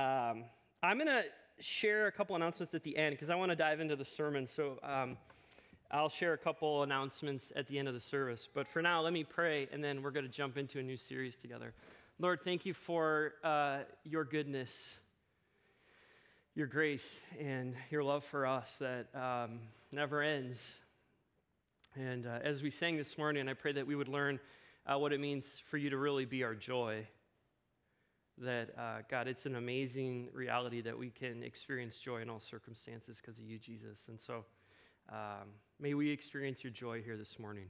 Um, I'm going to share a couple announcements at the end because I want to dive into the sermon. So um, I'll share a couple announcements at the end of the service. But for now, let me pray, and then we're going to jump into a new series together. Lord, thank you for uh, your goodness, your grace, and your love for us that um, never ends. And uh, as we sang this morning, I pray that we would learn uh, what it means for you to really be our joy that, uh, God, it's an amazing reality that we can experience joy in all circumstances because of you, Jesus. And so um, may we experience your joy here this morning.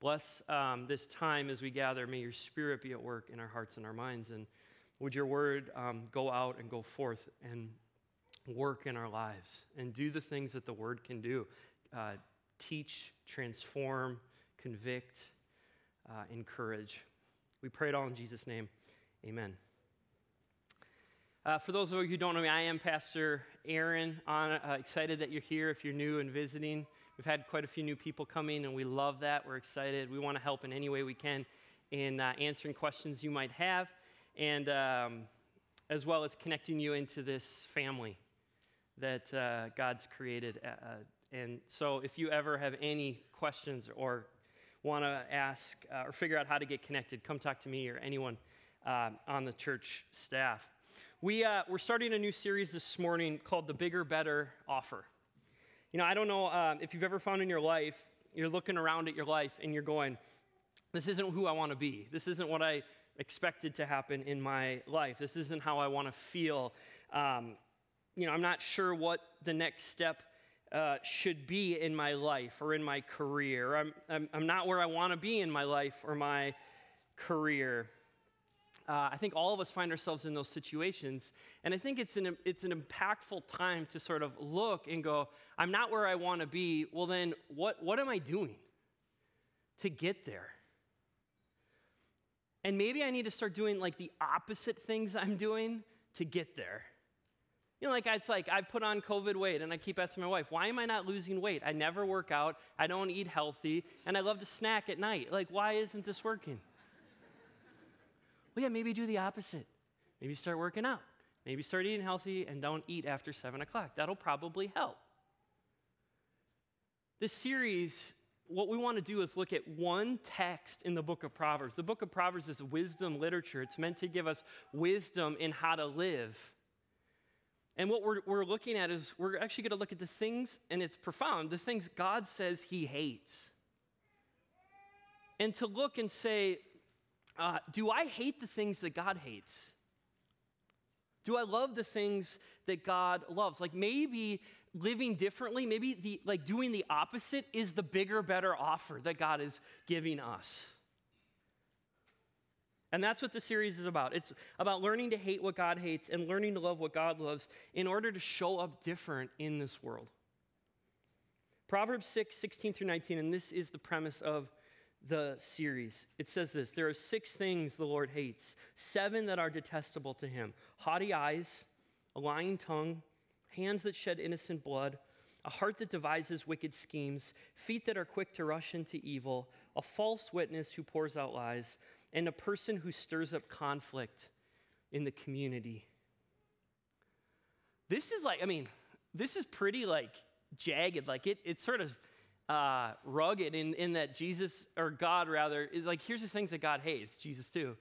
Bless um, this time as we gather. May your spirit be at work in our hearts and our minds. And would your word um, go out and go forth and work in our lives and do the things that the word can do uh, teach, transform, convict, uh, encourage. We pray it all in Jesus' name. Amen. Uh, for those of you who don't know me, I am Pastor Aaron. On, uh, excited that you're here if you're new and visiting. We've had quite a few new people coming, and we love that. We're excited. We want to help in any way we can in uh, answering questions you might have, and um, as well as connecting you into this family that uh, God's created. Uh, uh, and so, if you ever have any questions or want to ask or figure out how to get connected, come talk to me or anyone on the church staff. We, uh, we're starting a new series this morning called The Bigger, Better Offer. You know, I don't know uh, if you've ever found in your life, you're looking around at your life and you're going, this isn't who I want to be. This isn't what I expected to happen in my life. This isn't how I want to feel. Um, you know, I'm not sure what the next step uh, should be in my life or in my career. I'm, I'm, I'm not where I want to be in my life or my career uh, I think all of us find ourselves in those situations. And I think it's an, it's an impactful time to sort of look and go, I'm not where I want to be. Well, then, what, what am I doing to get there? And maybe I need to start doing like the opposite things I'm doing to get there. You know, like it's like I put on COVID weight and I keep asking my wife, why am I not losing weight? I never work out, I don't eat healthy, and I love to snack at night. Like, why isn't this working? Well, yeah, maybe do the opposite. Maybe start working out. Maybe start eating healthy and don't eat after 7 o'clock. That'll probably help. This series, what we want to do is look at one text in the book of Proverbs. The book of Proverbs is wisdom literature, it's meant to give us wisdom in how to live. And what we're, we're looking at is we're actually going to look at the things, and it's profound, the things God says he hates. And to look and say, uh, do I hate the things that God hates? Do I love the things that God loves? Like maybe living differently, maybe the like doing the opposite is the bigger, better offer that God is giving us. And that's what the series is about. It's about learning to hate what God hates and learning to love what God loves in order to show up different in this world. Proverbs 6, 16 through 19, and this is the premise of the series. It says this There are six things the Lord hates, seven that are detestable to him haughty eyes, a lying tongue, hands that shed innocent blood, a heart that devises wicked schemes, feet that are quick to rush into evil, a false witness who pours out lies, and a person who stirs up conflict in the community. This is like, I mean, this is pretty like jagged. Like it, it sort of uh, rugged in, in that Jesus, or God rather, is like, here's the things that God hates, Jesus too.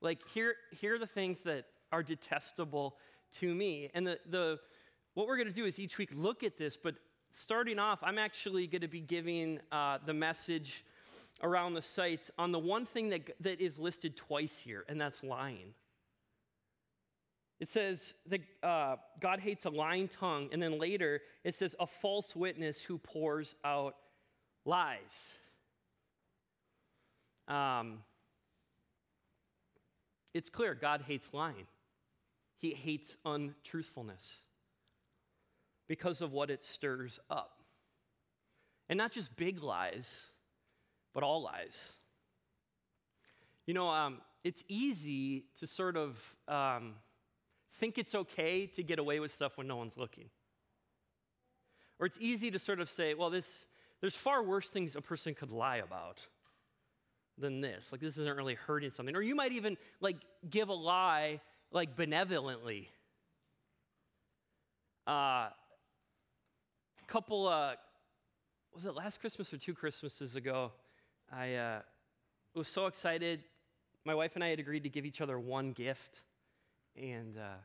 Like, here, here are the things that are detestable to me. And the, the, what we're going to do is each week look at this, but starting off, I'm actually going to be giving uh, the message around the sites on the one thing that, that is listed twice here, and that's lying. It says that uh, God hates a lying tongue, and then later it says a false witness who pours out lies. Um, it's clear God hates lying, He hates untruthfulness because of what it stirs up. And not just big lies, but all lies. You know, um, it's easy to sort of. Um, think it's okay to get away with stuff when no one's looking. Or it's easy to sort of say, well, this, there's far worse things a person could lie about than this. Like, this isn't really hurting something. Or you might even, like, give a lie like benevolently. Uh, couple, uh, was it last Christmas or two Christmases ago? I uh, was so excited. My wife and I had agreed to give each other one gift. And uh,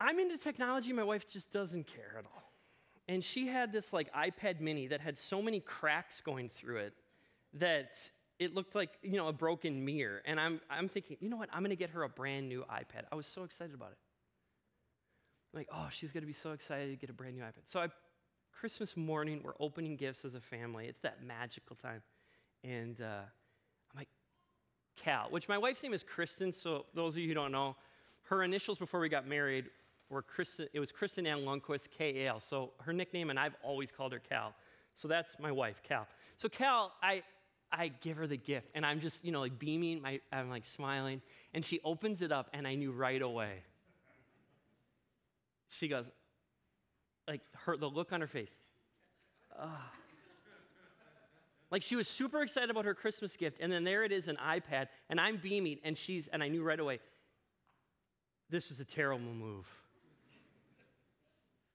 I'm into technology, my wife just doesn't care at all. And she had this like iPad mini that had so many cracks going through it that it looked like, you know, a broken mirror. And I'm, I'm thinking, you know what? I'm going to get her a brand new iPad. I was so excited about it. I'm like, oh, she's going to be so excited to get a brand new iPad. So I, Christmas morning, we're opening gifts as a family. It's that magical time. And uh, I'm like, Cal, which my wife's name is Kristen. So those of you who don't know, her initials before we got married were Kristen, it was Kristen Ann Lundquist, K-A-L. So her nickname, and I've always called her Cal. So that's my wife, Cal. So Cal, I, I give her the gift, and I'm just, you know, like beaming, my, I'm like smiling, and she opens it up, and I knew right away. She goes, like her, the look on her face. Like she was super excited about her Christmas gift, and then there it is, an iPad, and I'm beaming, and she's, and I knew right away, this was a terrible move.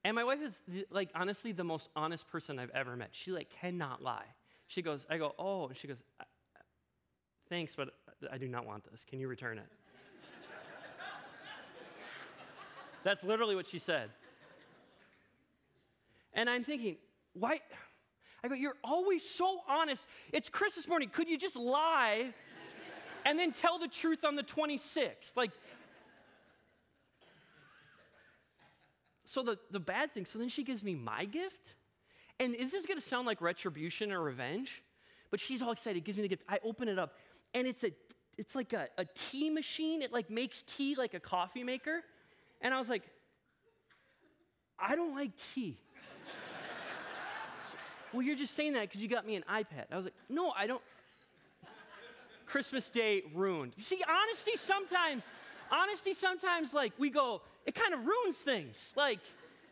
And my wife is like honestly the most honest person I've ever met. She like cannot lie. She goes, I go, oh, and she goes, thanks, but I do not want this. Can you return it? That's literally what she said. And I'm thinking, why? I go, you're always so honest. It's Christmas morning. Could you just lie and then tell the truth on the 26th? Like, so the, the bad thing, so then she gives me my gift. And this is gonna sound like retribution or revenge? But she's all excited, gives me the gift. I open it up, and it's a it's like a, a tea machine. It like makes tea like a coffee maker. And I was like, I don't like tea. well, you're just saying that because you got me an iPad. I was like, no, I don't. Christmas Day ruined. See, honesty sometimes honesty sometimes like we go it kind of ruins things. Like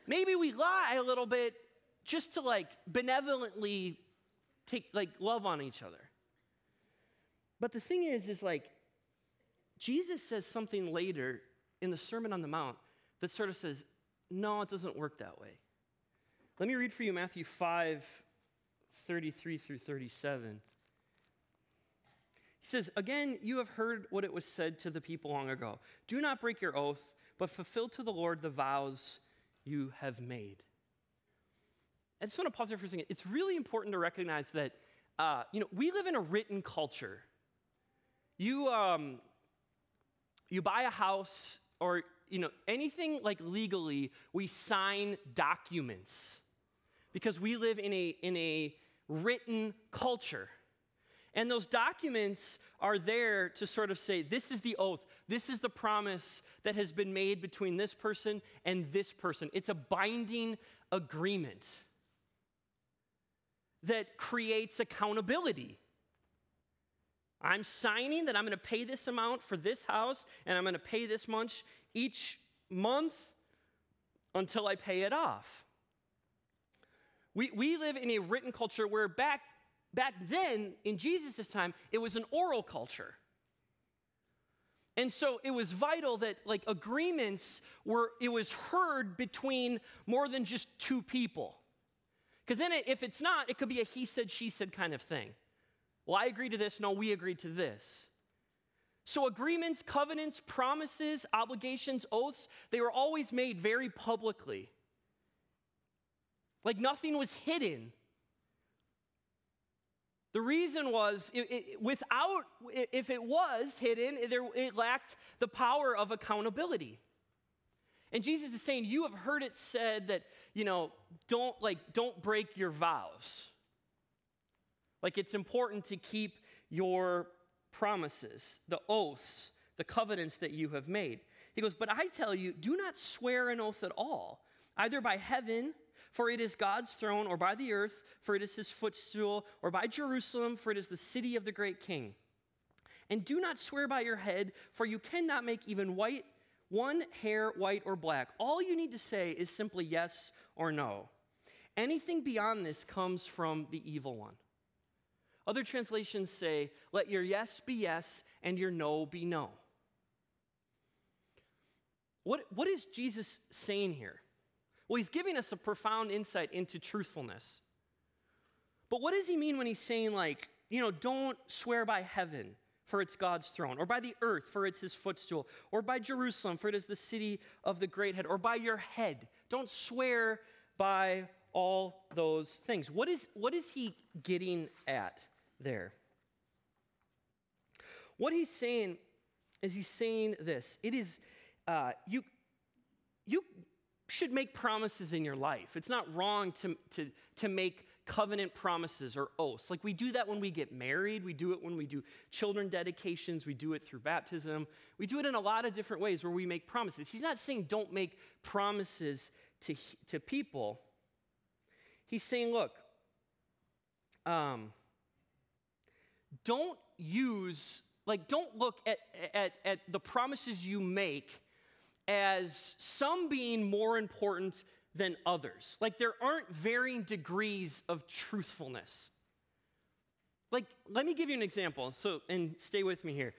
maybe we lie a little bit just to like benevolently take like love on each other. But the thing is is like jesus says something later in the sermon on the mount that sort of says no it doesn't work that way. Let me read for you matthew 5 33 through 37 he says, Again, you have heard what it was said to the people long ago. Do not break your oath, but fulfill to the Lord the vows you have made. I just want to pause there for a second. It's really important to recognize that, uh, you know, we live in a written culture. You, um, you buy a house or, you know, anything like legally, we sign documents because we live in a, in a written culture. And those documents are there to sort of say, this is the oath, this is the promise that has been made between this person and this person. It's a binding agreement that creates accountability. I'm signing that I'm going to pay this amount for this house and I'm going to pay this much each month until I pay it off. We, we live in a written culture where back back then, in Jesus' time, it was an oral culture. And so it was vital that like agreements were, it was heard between more than just two people. Because then if it's not, it could be a he said, she said kind of thing. Well, I agree to this, no, we agreed to this. So agreements, covenants, promises, obligations, oaths, they were always made very publicly. Like nothing was hidden. The reason was, it, it, without, if it was hidden, it, it lacked the power of accountability. And Jesus is saying, You have heard it said that, you know, don't like, don't break your vows. Like it's important to keep your promises, the oaths, the covenants that you have made. He goes, But I tell you, do not swear an oath at all, either by heaven for it is God's throne, or by the earth, for it is his footstool, or by Jerusalem, for it is the city of the great king. And do not swear by your head, for you cannot make even white one hair white or black. All you need to say is simply yes or no. Anything beyond this comes from the evil one. Other translations say, let your yes be yes and your no be no. what, what is Jesus saying here? Well, he's giving us a profound insight into truthfulness. But what does he mean when he's saying, like, you know, don't swear by heaven, for it's God's throne, or by the earth, for it's his footstool, or by Jerusalem, for it is the city of the great head, or by your head? Don't swear by all those things. What is, what is he getting at there? What he's saying is he's saying this it is, uh, you, you should make promises in your life. It's not wrong to, to, to make covenant promises or oaths. Like we do that when we get married, we do it when we do children dedications, we do it through baptism. We do it in a lot of different ways where we make promises. He's not saying don't make promises to, to people. He's saying, look, um, don't use, like, don't look at, at, at the promises you make as some being more important than others. Like, there aren't varying degrees of truthfulness. Like, let me give you an example. So, and stay with me here.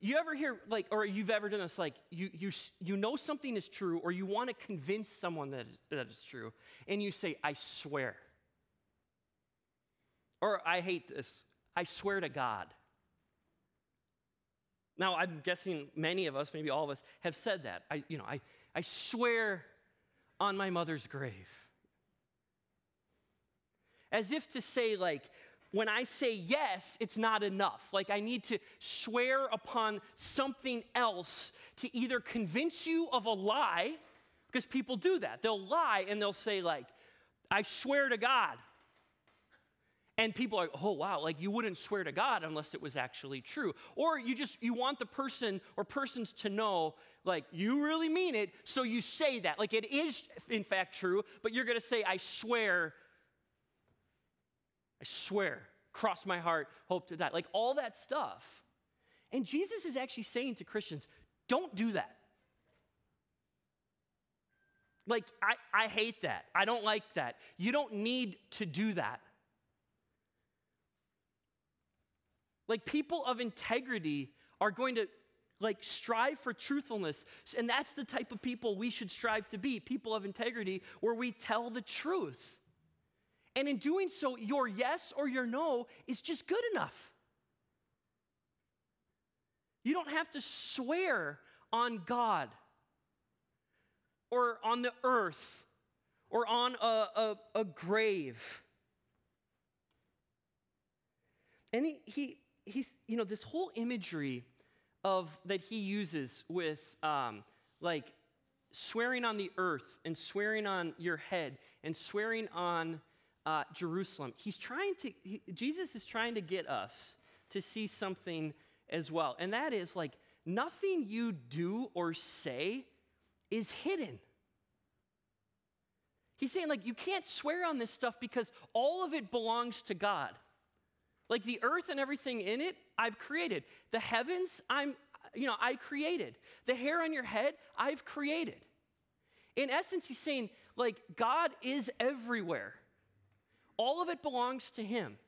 You ever hear, like, or you've ever done this, like, you, you, you know something is true, or you want to convince someone that is, that is true, and you say, I swear. Or I hate this, I swear to God. Now, I'm guessing many of us, maybe all of us, have said that. I, you know, I, I swear on my mother's grave. As if to say, like, when I say yes, it's not enough. Like, I need to swear upon something else to either convince you of a lie, because people do that. They'll lie and they'll say, like, I swear to God. And people are, like, oh wow, like you wouldn't swear to God unless it was actually true. Or you just you want the person or persons to know, like, you really mean it, so you say that. Like it is in fact true, but you're gonna say, I swear I swear, cross my heart, hope to die. Like all that stuff. And Jesus is actually saying to Christians, don't do that. Like, I, I hate that. I don't like that. You don't need to do that. Like, people of integrity are going to like strive for truthfulness and that's the type of people we should strive to be people of integrity where we tell the truth and in doing so, your yes or your no is just good enough. You don't have to swear on God or on the earth or on a, a, a grave. And he, he, he's, you know, this whole imagery of that he uses with um, like swearing on the earth and swearing on your head and swearing on uh, Jerusalem, he's trying to, he, Jesus is trying to get us to see something as well. And that is like nothing you do or say is hidden. He's saying, like, you can't swear on this stuff because all of it belongs to God. Like the earth and everything in it, I've created. The heavens, I'm, you know, I created. The hair on your head, I've created. In essence, he's saying, like, God is everywhere. All of it belongs to Him.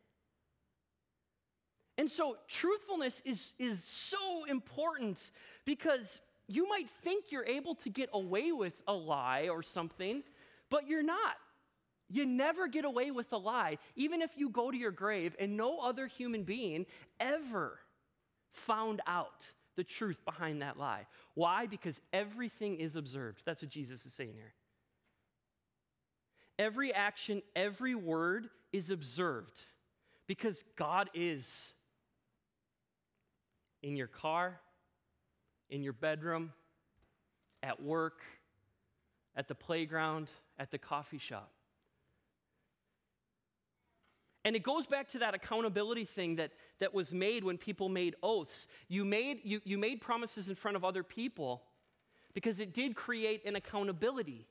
And so, truthfulness is, is so important because you might think you're able to get away with a lie or something, but you're not. You never get away with a lie, even if you go to your grave and no other human being ever found out the truth behind that lie. Why? Because everything is observed. That's what Jesus is saying here. Every action, every word is observed because God is in your car, in your bedroom, at work, at the playground, at the coffee shop. And it goes back to that accountability thing that, that was made when people made oaths. You made, you, you made promises in front of other people because it did create an accountability.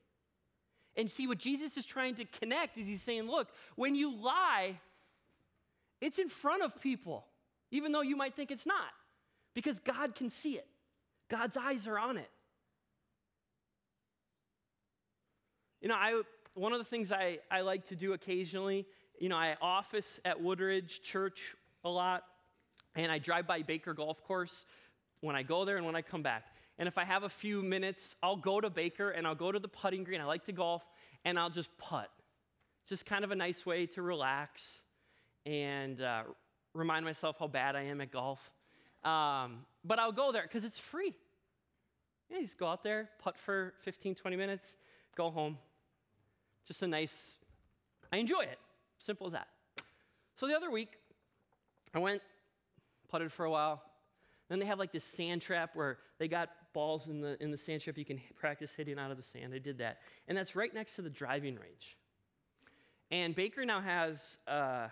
And see, what Jesus is trying to connect is he's saying, look, when you lie, it's in front of people, even though you might think it's not, because God can see it. God's eyes are on it. You know, I, one of the things I, I like to do occasionally, you know, I office at Woodridge Church a lot, and I drive by Baker Golf Course when I go there and when I come back. And if I have a few minutes, I'll go to Baker and I'll go to the putting green. I like to golf and I'll just putt. It's just kind of a nice way to relax and uh, remind myself how bad I am at golf. Um, but I'll go there because it's free. Yeah, just go out there, putt for 15, 20 minutes, go home. Just a nice, I enjoy it. Simple as that. So the other week, I went, putted for a while. Then they have like this sand trap where they got balls in the, in the sand trap you can practice hitting out of the sand. I did that. And that's right next to the driving range. And Baker now has uh,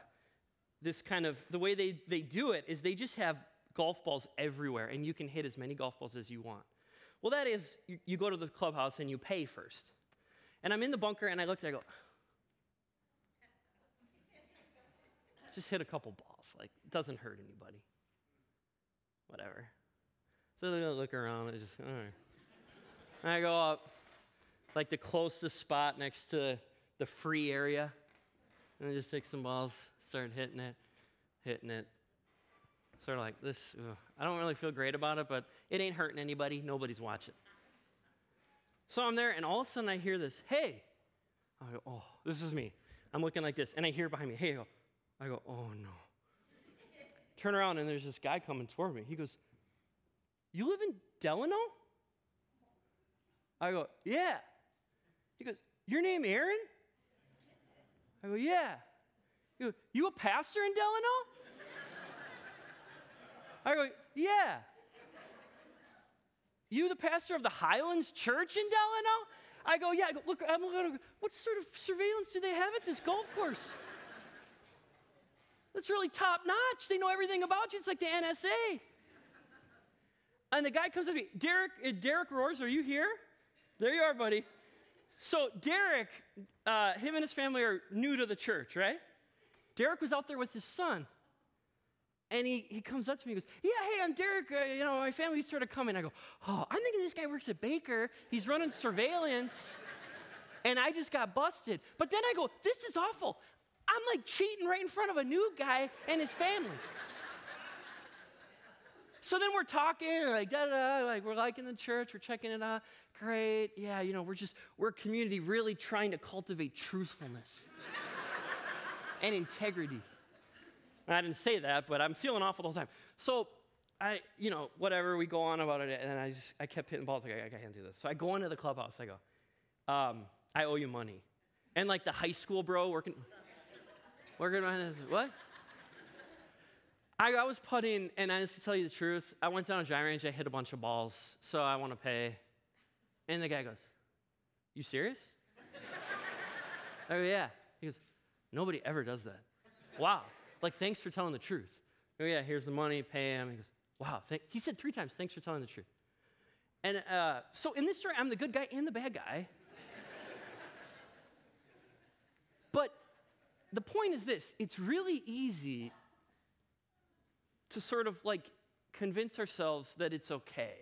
this kind of, the way they, they do it is they just have golf balls everywhere, and you can hit as many golf balls as you want. Well, that is, you, you go to the clubhouse and you pay first. And I'm in the bunker, and I looked, I go, just hit a couple balls. Like, it doesn't hurt anybody. Whatever. So they look around and just, all right. I go up, like the closest spot next to the free area, and I just take some balls, start hitting it, hitting it. Sort of like this. Ugh. I don't really feel great about it, but it ain't hurting anybody. Nobody's watching. So I'm there, and all of a sudden I hear this, hey. I go, oh, this is me. I'm looking like this, and I hear behind me, hey. I go, I go oh no. Turn around, and there's this guy coming toward me. He goes, You live in Delano? I go, Yeah. He goes, Your name Aaron? I go, Yeah. He goes, You a pastor in Delano? I go, Yeah. You the pastor of the Highlands Church in Delano? I go, Yeah. I go, Look, I'm looking, what sort of surveillance do they have at this golf course? That's really top notch. They know everything about you. It's like the NSA. And the guy comes up to me, Derek, uh, Derek Roars, are you here? There you are, buddy. So Derek, uh, him and his family are new to the church, right? Derek was out there with his son. And he, he comes up to me and goes, Yeah, hey, I'm Derek. Uh, you know, my family started coming. I go, Oh, I'm thinking this guy works at Baker. He's running surveillance. and I just got busted. But then I go, This is awful. I'm like cheating right in front of a new guy and his family. so then we're talking, and like, da da, like we're liking the church, we're checking it out. Great, yeah, you know, we're just, we're a community really trying to cultivate truthfulness and integrity. I didn't say that, but I'm feeling awful the whole time. So I, you know, whatever, we go on about it, and I just, I kept hitting balls, like, I, I can't do this. So I go into the clubhouse, I go, um, I owe you money. And like the high school bro working, Working behind this. What? I, I was putting, and I just to tell you the truth, I went down a driving range, I hit a bunch of balls, so I want to pay. And the guy goes, You serious? Go, Yeah. He goes, Nobody ever does that. Wow. Like, thanks for telling the truth. Oh, yeah, here's the money, pay him. He goes, Wow. He said three times, Thanks for telling the truth. And uh, so in this story, I'm the good guy and the bad guy. but the point is this it's really easy to sort of like convince ourselves that it's okay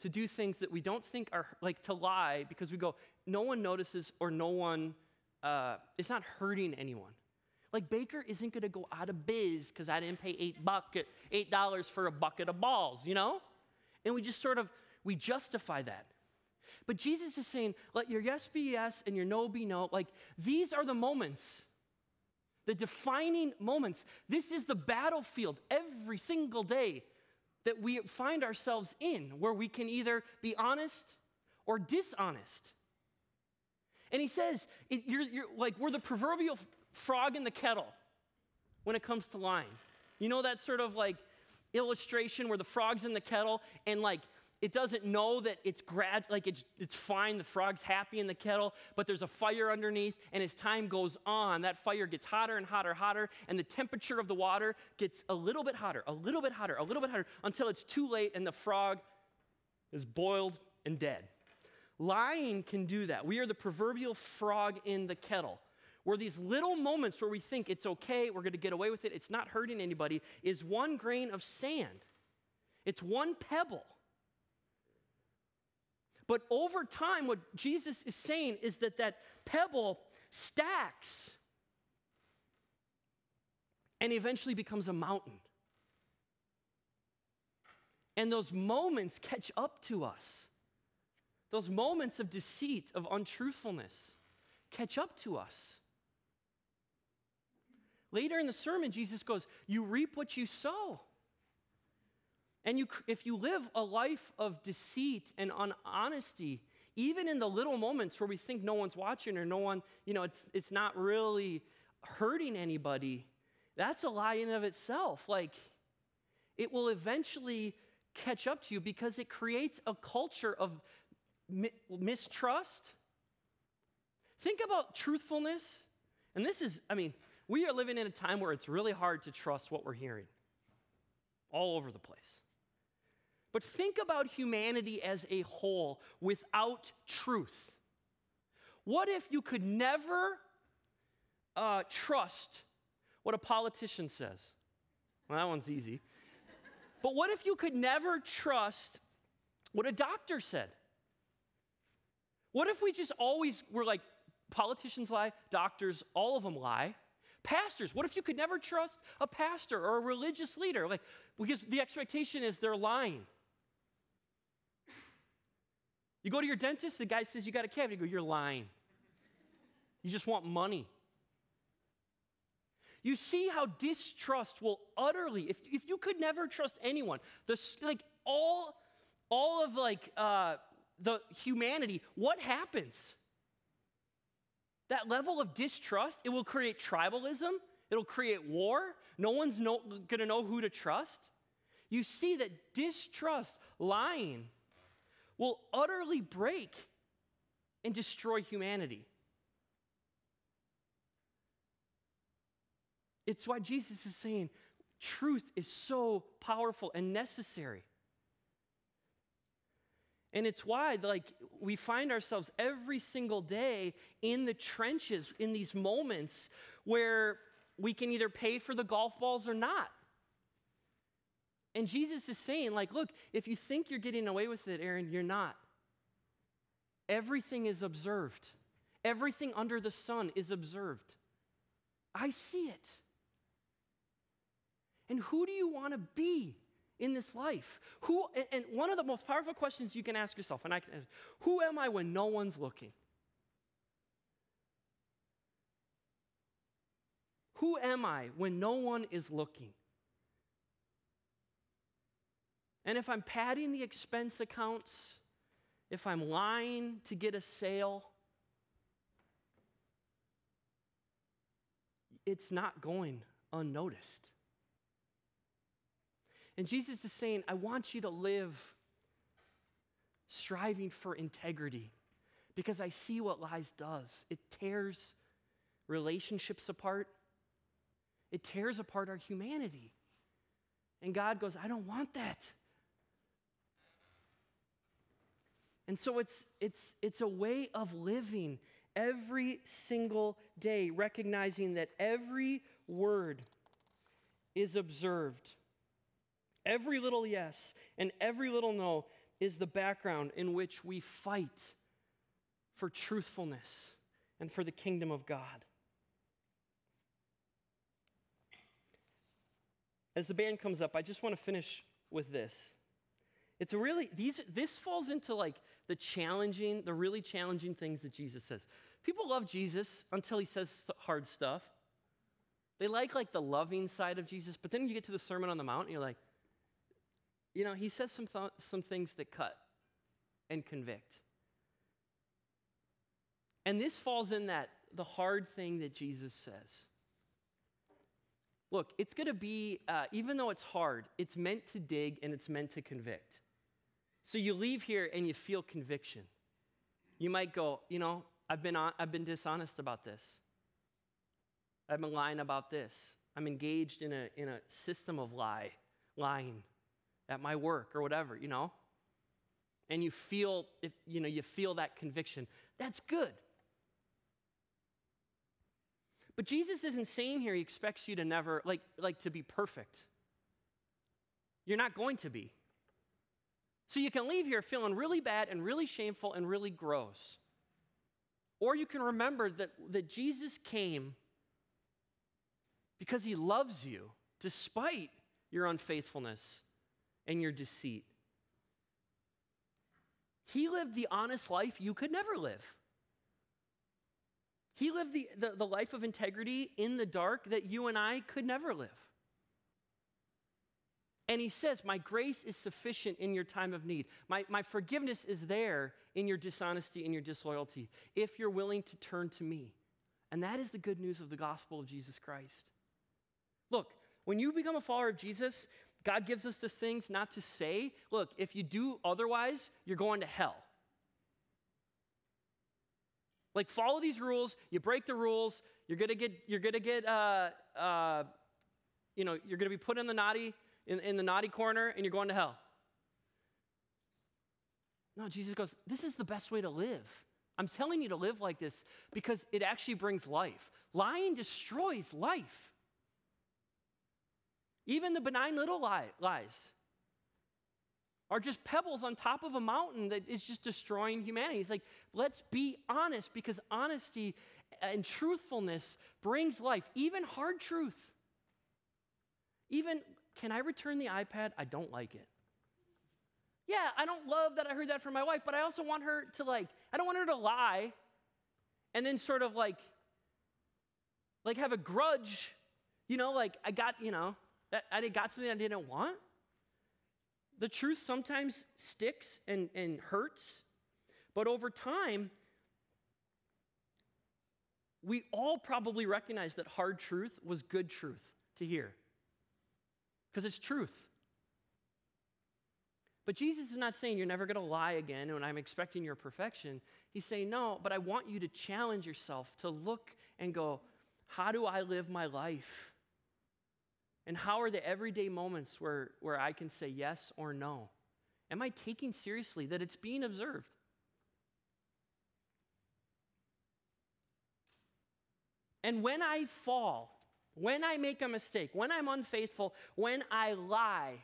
to do things that we don't think are like to lie because we go no one notices or no one uh, it's not hurting anyone. Like baker isn't going to go out of biz because i didn't pay eight bucket eight dollars for a bucket of balls you know? And we just sort of we justify that but jesus is saying let your yes be yes and your no be no like these are the moments the defining moments. This is the battlefield every single day that we find ourselves in, where we can either be honest or dishonest. And he says, it, you're, you're, like, we're the proverbial frog in the kettle when it comes to lying. You know that sort of like illustration where the frog's in the kettle and like it doesn't know that it's grad like it's it's fine the frog's happy in the kettle but there's a fire underneath and as time goes on that fire gets hotter and hotter hotter and the temperature of the water gets a little bit hotter a little bit hotter a little bit hotter until it's too late and the frog is boiled and dead. Lying can do that. We are the proverbial frog in the kettle. Where these little moments where we think it's okay we're going to get away with it it's not hurting anybody is one grain of sand. It's one pebble but over time, what Jesus is saying is that that pebble stacks and eventually becomes a mountain. And those moments catch up to us. Those moments of deceit, of untruthfulness, catch up to us. Later in the sermon, Jesus goes, You reap what you sow. And you, if you live a life of deceit and unhonesty, even in the little moments where we think no one's watching or no one, you know, it's, it's not really hurting anybody, that's a lie in of itself. Like, it will eventually catch up to you because it creates a culture of mi- mistrust. Think about truthfulness. And this is, I mean, we are living in a time where it's really hard to trust what we're hearing all over the place. But think about humanity as a whole without truth. What if you could never uh, trust what a politician says? Well, that one's easy. But what if you could never trust what a doctor said? What if we just always were like, politicians lie, doctors, all of them lie? Pastors, what if you could never trust a pastor or a religious leader? Like, because the expectation is they're lying. You go to your dentist, the guy says you got a cavity. You go, you're lying. You just want money. You see how distrust will utterly, if, if you could never trust anyone, the, like all, all of like uh, the humanity, what happens? That level of distrust, it will create tribalism, it'll create war. No one's no, gonna know who to trust. You see that distrust, lying, will utterly break and destroy humanity. It's why Jesus is saying truth is so powerful and necessary. And it's why like we find ourselves every single day in the trenches in these moments where we can either pay for the golf balls or not. And Jesus is saying like look, if you think you're getting away with it, Aaron, you're not. Everything is observed. Everything under the sun is observed. I see it. And who do you want to be in this life? Who and one of the most powerful questions you can ask yourself, and I can who am I when no one's looking? Who am I when no one is looking? And if I'm padding the expense accounts, if I'm lying to get a sale, it's not going unnoticed. And Jesus is saying, I want you to live striving for integrity because I see what lies does. It tears relationships apart, it tears apart our humanity. And God goes, I don't want that. And so it's, it's, it's a way of living every single day, recognizing that every word is observed. Every little yes and every little no is the background in which we fight for truthfulness and for the kingdom of God. As the band comes up, I just want to finish with this. It's really these this falls into like the challenging, the really challenging things that Jesus says. People love Jesus until he says hard stuff. They like like the loving side of Jesus, but then you get to the Sermon on the Mount and you're like, you know, he says some, th- some things that cut and convict. And this falls in that, the hard thing that Jesus says. Look, it's going to be, uh, even though it's hard, it's meant to dig and it's meant to convict. So you leave here and you feel conviction. You might go, you know, I've been, on, I've been dishonest about this. I've been lying about this. I'm engaged in a, in a system of lie, lying at my work or whatever, you know? And you feel if you know you feel that conviction. That's good. But Jesus isn't saying here he expects you to never like like to be perfect. You're not going to be. So you can leave here feeling really bad and really shameful and really gross. Or you can remember that, that Jesus came because he loves you despite your unfaithfulness and your deceit. He lived the honest life you could never live. He lived the, the, the, life of integrity in the dark that you and I could never live. And he says, My grace is sufficient in your time of need. My, my forgiveness is there in your dishonesty and your disloyalty if you're willing to turn to me. And that is the good news of the gospel of Jesus Christ. Look, when you become a follower of Jesus, God gives us these things not to say, look, if you do otherwise, you're going to hell. Like follow these rules, you break the rules, you're gonna get, you're gonna get, uh, uh, you know, you're gonna be put in the naughty, in, in the naughty corner, and you're going to hell. No, Jesus goes, this is the best way to live. I'm telling you to live like this because it actually brings life. Lying destroys life. Even the benign little lie, lies are just pebbles on top of a mountain that is just destroying humanity. He's like, let's be honest because honesty and truthfulness brings life, even hard truth. Even, can I return the iPad? I don't like it. Yeah, I don't love that I heard that from my wife, but I also want her to like, I don't want her to lie and then sort of like, like have a grudge, you know, like I got, you know, I got something I didn't want. The truth sometimes sticks and, and hurts, but over time, we all probably recognize that hard truth was good truth to hear because it's truth. But Jesus is not saying you're never going to lie again and I'm expecting your perfection. He's saying, no, but I want you to challenge yourself to look and go, how do I live my life? And how are the everyday moments where, where I can say yes or no? Am I taking seriously that it's being observed? And when I fall, when I make a mistake, when I'm unfaithful, when I lie,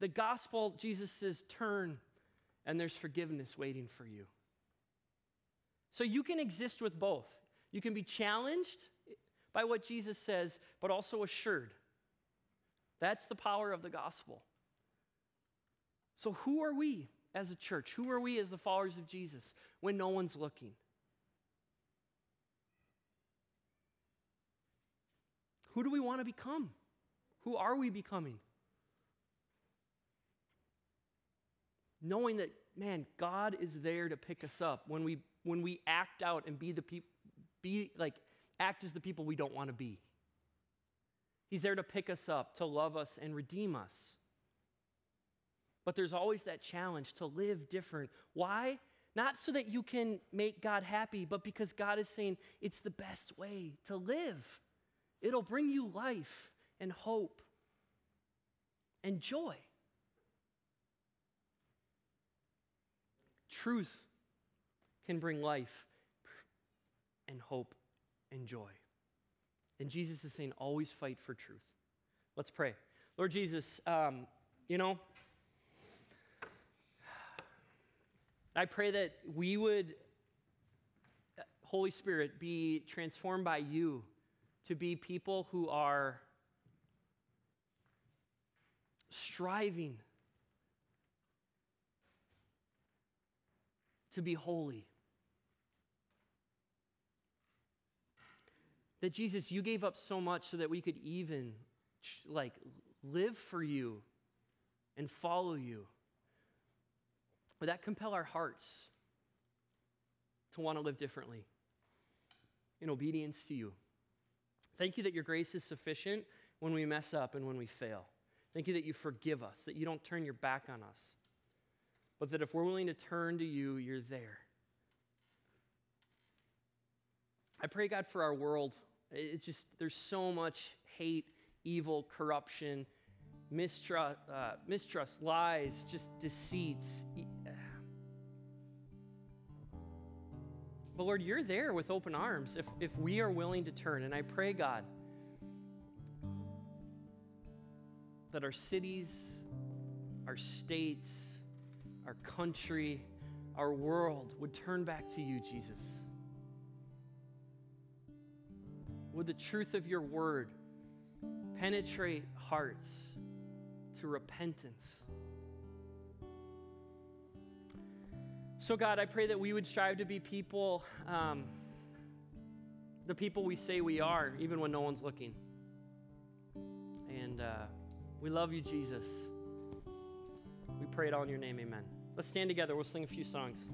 the gospel, Jesus says, turn and there's forgiveness waiting for you. So you can exist with both. You can be challenged by what Jesus says, but also assured. That's the power of the gospel. So, who are we as a church? Who are we as the followers of Jesus when no one's looking? Who do we want to become? Who are we becoming? knowing that man god is there to pick us up when we when we act out and be the people be like act as the people we don't want to be. He's there to pick us up to love us and redeem us. But there's always that challenge to live different. Why? Not so that you can make god happy but because god is saying it's the best way to live it'll bring you life and hope and joy Truth can bring life and hope and joy. And Jesus is saying, always fight for truth. Let's pray. Lord Jesus, um, you know, I pray that we would, Holy Spirit, be transformed by you to be people who are striving to be holy. That Jesus, you gave up so much so that we could even like live for you and follow you. Would that compel our hearts to want to live differently in obedience to you? Thank you that your grace is sufficient when we mess up and when we fail. Thank you that you forgive us, that you don't turn your back on us but that if we're willing to turn to you, you're there. I pray, God, for our world. It's just, there's so much hate, evil, corruption, mistrust, uh, mistrust lies, just deceit. But Lord, you're there with open arms if, if we are willing to turn. And I pray, God, that our cities, our states, our country, our world would turn back to you, Jesus. Would the truth of your word penetrate hearts to repentance. So, God, I pray that we would strive to be people, um, the people we say we are, even when no one's looking. And uh, we love you, Jesus. We pray it all in your name, amen. Let's stand together. We'll sing a few songs.